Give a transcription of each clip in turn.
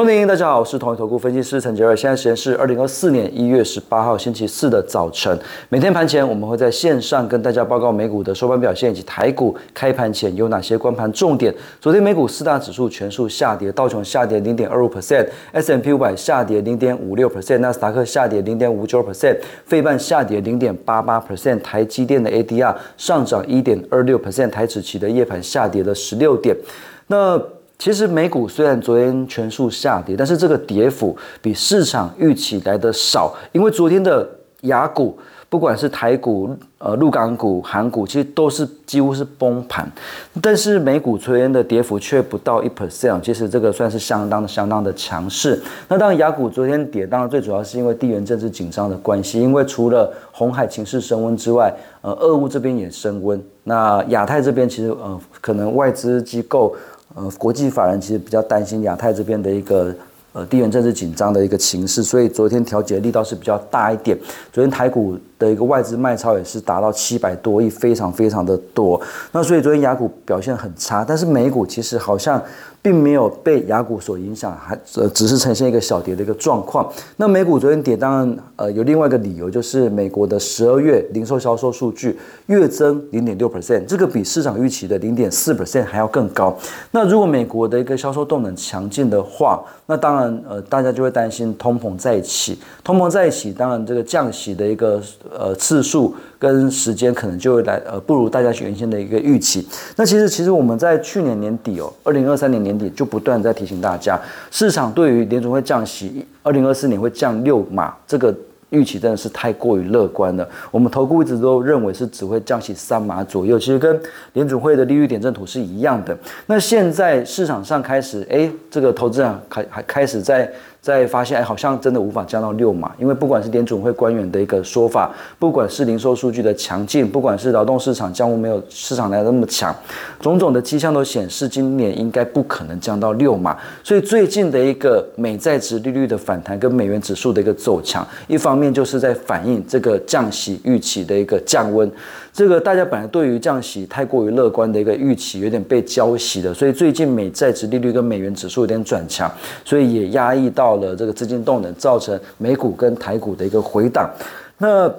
众朋友大家好，我是统一投顾分析师陈杰瑞。现在时间是二零二四年一月十八号星期四的早晨。每天盘前我们会在线上跟大家报告美股的收盘表现以及台股开盘前有哪些关盘重点。昨天美股四大指数全数下跌，道琼下跌零点二五 percent，S M P 五百下跌零点五六 percent，纳斯达克下跌零点五九 percent，费半下跌零点八八 percent，台积电的 A D R 上涨一点二六 percent，台指期的夜盘下跌了十六点。那其实美股虽然昨天全数下跌，但是这个跌幅比市场预期来的少，因为昨天的雅股，不管是台股、呃陆港股、韩股，其实都是几乎是崩盘，但是美股昨天的跌幅却不到一 percent，其实这个算是相当的、相当的强势。那当然雅股昨天跌，当然最主要是因为地缘政治紧张的关系，因为除了红海情势升温之外，呃，俄乌这边也升温，那亚太这边其实呃可能外资机构。呃，国际法人其实比较担心亚太这边的一个呃地缘政治紧张的一个情势，所以昨天调节力道是比较大一点。昨天台股的一个外资卖超也是达到七百多亿，非常非常的多。那所以昨天雅股表现很差，但是美股其实好像。并没有被雅股所影响，还呃只是呈现一个小跌的一个状况。那美股昨天跌，当然呃有另外一个理由，就是美国的十二月零售销售数据月增零点六 percent，这个比市场预期的零点四 percent 还要更高。那如果美国的一个销售动能强劲的话，那当然呃大家就会担心通膨在一起，通膨在一起，当然这个降息的一个呃次数跟时间可能就会来呃不如大家原先的一个预期。那其实其实我们在去年年底哦，二零二三年年。底就不断在提醒大家，市场对于联总会降息，二零二四年会降六码，这个预期真的是太过于乐观了。我们投顾一直都认为是只会降息三码左右，其实跟联储会的利率点阵图是一样的。那现在市场上开始，哎，这个投资人开还开始在。在发现，哎，好像真的无法降到六码，因为不管是联总会官员的一个说法，不管是零售数据的强劲，不管是劳动市场降温没有市场来的那么强，种种的迹象都显示今年应该不可能降到六码。所以最近的一个美债值利率的反弹跟美元指数的一个走强，一方面就是在反映这个降息预期的一个降温。这个大家本来对于降息太过于乐观的一个预期，有点被浇熄了，所以最近美债值利率跟美元指数有点转强，所以也压抑到到了这个资金动能，造成美股跟台股的一个回档。那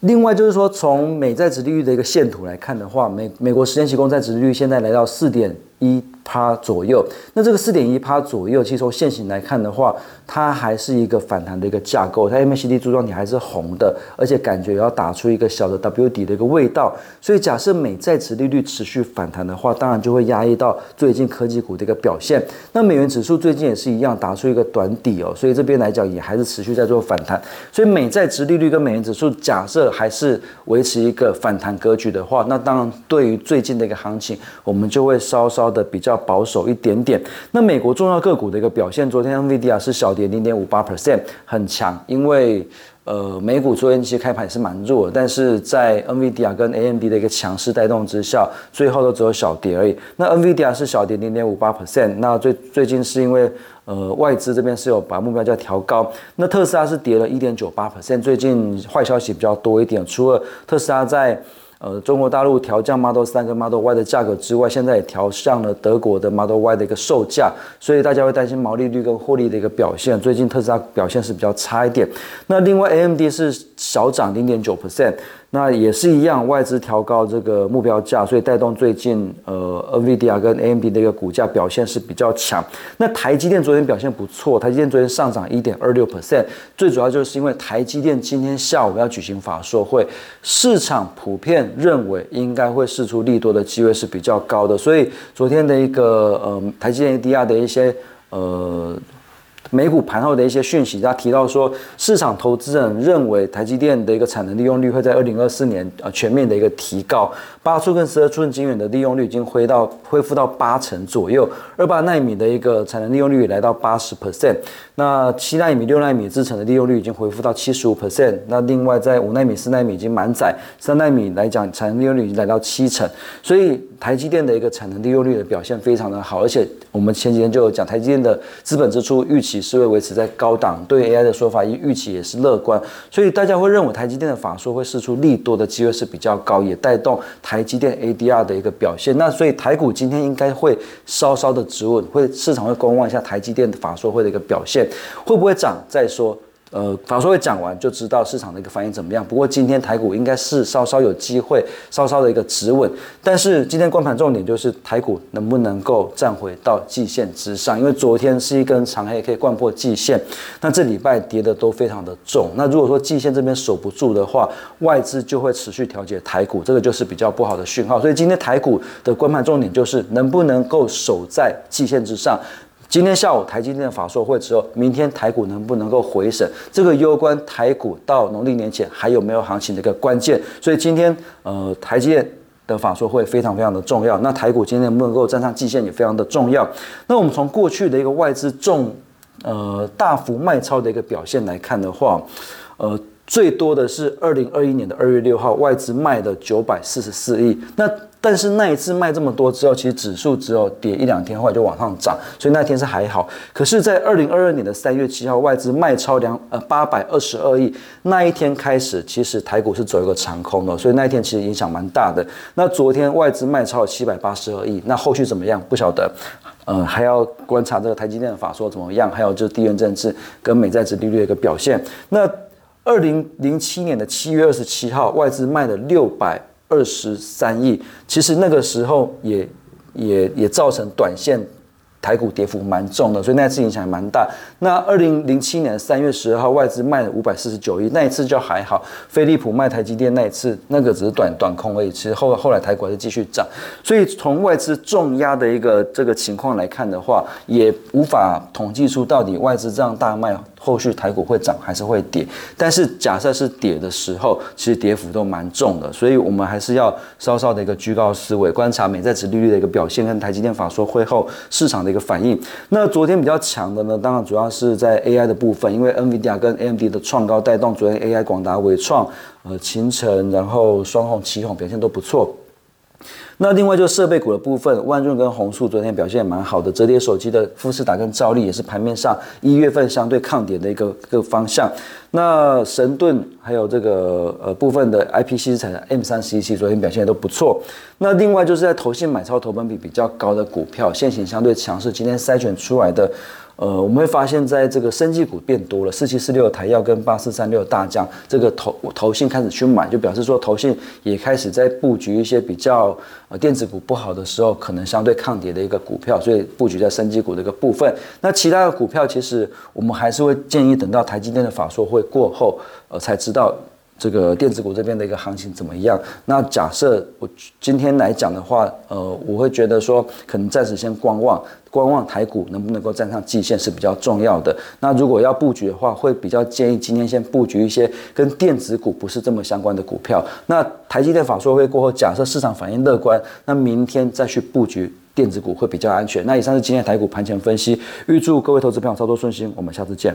另外就是说，从美债值利率的一个线图来看的话，美美国十年期公债值利率现在来到四点一。趴左右，那这个四点一趴左右，其实从现形来看的话，它还是一个反弹的一个架构，它 MACD 柱状体还是红的，而且感觉要打出一个小的 W 底的一个味道。所以假设美债值利率持续反弹的话，当然就会压抑到最近科技股的一个表现。那美元指数最近也是一样打出一个短底哦，所以这边来讲也还是持续在做反弹。所以美债值利率跟美元指数假设还是维持一个反弹格局的话，那当然对于最近的一个行情，我们就会稍稍的比较。保守一点点。那美国重要个股的一个表现，昨天 NVIDIA 是小跌零点五八 percent，很强。因为呃，美股昨天其实开盘也是蛮弱的，但是在 NVIDIA 跟 AMD 的一个强势带动之下，最后都只有小跌而已。那 NVIDIA 是小跌零点五八 percent，那最最近是因为呃外资这边是有把目标价调高。那特斯拉是跌了一点九八 percent，最近坏消息比较多一点，除了特斯拉在呃，中国大陆调降 Model 3跟 Model Y 的价格之外，现在也调降了德国的 Model Y 的一个售价，所以大家会担心毛利率跟获利的一个表现。最近特斯拉表现是比较差一点。那另外 AMD 是小涨零点九 percent。那也是一样，外资调高这个目标价，所以带动最近呃，NVIDIA 跟 AMD 的一个股价表现是比较强。那台积电昨天表现不错，台积电昨天上涨一点二六 percent，最主要就是因为台积电今天下午要举行法说会，市场普遍认为应该会试出利多的机会是比较高的，所以昨天的一个呃台积电 ADR 的一些呃。美股盘后的一些讯息，他提到说，市场投资人认为台积电的一个产能利用率会在二零二四年呃全面的一个提高，八寸跟十二寸晶圆的利用率已经回到恢复到八成左右，二八纳米的一个产能利用率来到八十 percent，那七纳米、六纳米制程的利用率已经恢复到七十五 percent，那另外在五纳米、四纳米已经满载，三纳米来讲产能利用率已经来到七成，所以台积电的一个产能利用率的表现非常的好，而且我们前几天就有讲台积电的资本支出预期。是会维持在高档，对 AI 的说法预期也是乐观，所以大家会认为台积电的法说会试出利多的机会是比较高，也带动台积电 ADR 的一个表现。那所以台股今天应该会稍稍的止稳，会市场会观望一下台积电的法说会的一个表现，会不会涨再说。呃，法说会讲完就知道市场的一个反应怎么样。不过今天台股应该是稍稍有机会，稍稍的一个止稳。但是今天关盘重点就是台股能不能够站回到季线之上，因为昨天是一根长黑可以贯破季线，那这礼拜跌的都非常的重。那如果说季线这边守不住的话，外资就会持续调节台股，这个就是比较不好的讯号。所以今天台股的关盘重点就是能不能够守在季线之上。今天下午台积电法说会之后，明天台股能不能够回审，这个攸关台股到农历年前还有没有行情的一个关键。所以今天呃台积电的法说会非常非常的重要。那台股今天能不能够站上季线也非常的重要。那我们从过去的一个外资重呃大幅卖超的一个表现来看的话，呃最多的是二零二一年的二月六号外资卖了九百四十四亿。那但是那一次卖这么多之后，其实指数只有跌一两天，后来就往上涨，所以那天是还好。可是，在二零二二年的三月七号，外资卖超两呃八百二十二亿，那一天开始，其实台股是走一个长空的，所以那一天其实影响蛮大的。那昨天外资卖超七百八十二亿，那后续怎么样不晓得，嗯，还要观察这个台积电的法说怎么样，还有就是地缘政治跟美债值利率的一个表现。那二零零七年的七月二十七号，外资卖了六百。二十三亿，其实那个时候也也也造成短线台股跌幅蛮重的，所以那次影响蛮大。那二零零七年三月十二号，外资卖了五百四十九亿，那一次就还好。飞利浦卖台积电那一次，那个只是短短空而已。其实后后来台股还是继续涨，所以从外资重压的一个这个情况来看的话，也无法统计出到底外资这样大卖。后续台股会涨还是会跌？但是假设是跌的时候，其实跌幅都蛮重的，所以我们还是要稍稍的一个居高思维，观察美债值利率的一个表现，跟台积电法说会后市场的反应。那昨天比较强的呢，当然主要是在 AI 的部分，因为 NVIDIA 跟 AMD 的创高带动昨天 AI 广达、伟创、呃秦晨，然后双红、奇宏表现都不错。那另外就设备股的部分，万润跟宏树昨天表现也蛮好的，折叠手机的富士达跟兆利也是盘面上一月份相对抗跌的一个个方向。那神盾还有这个呃部分的 IPC 资产 M 三十一昨天表现都不错。那另外就是在投信买超投本比比较高的股票，现行相对强势，今天筛选出来的。呃，我们会发现，在这个生技股变多了，四七四六台药跟八四三六大疆，这个投投信开始去买，就表示说投信也开始在布局一些比较呃电子股不好的时候，可能相对抗跌的一个股票，所以布局在生技股的一个部分。那其他的股票，其实我们还是会建议等到台积电的法说会过后，呃，才知道。这个电子股这边的一个行情怎么样？那假设我今天来讲的话，呃，我会觉得说，可能暂时先观望，观望台股能不能够站上季线是比较重要的。那如果要布局的话，会比较建议今天先布局一些跟电子股不是这么相关的股票。那台积电法说会过后，假设市场反应乐观，那明天再去布局电子股会比较安全。那以上是今天台股盘前分析，预祝各位投资朋友操作顺心，我们下次见。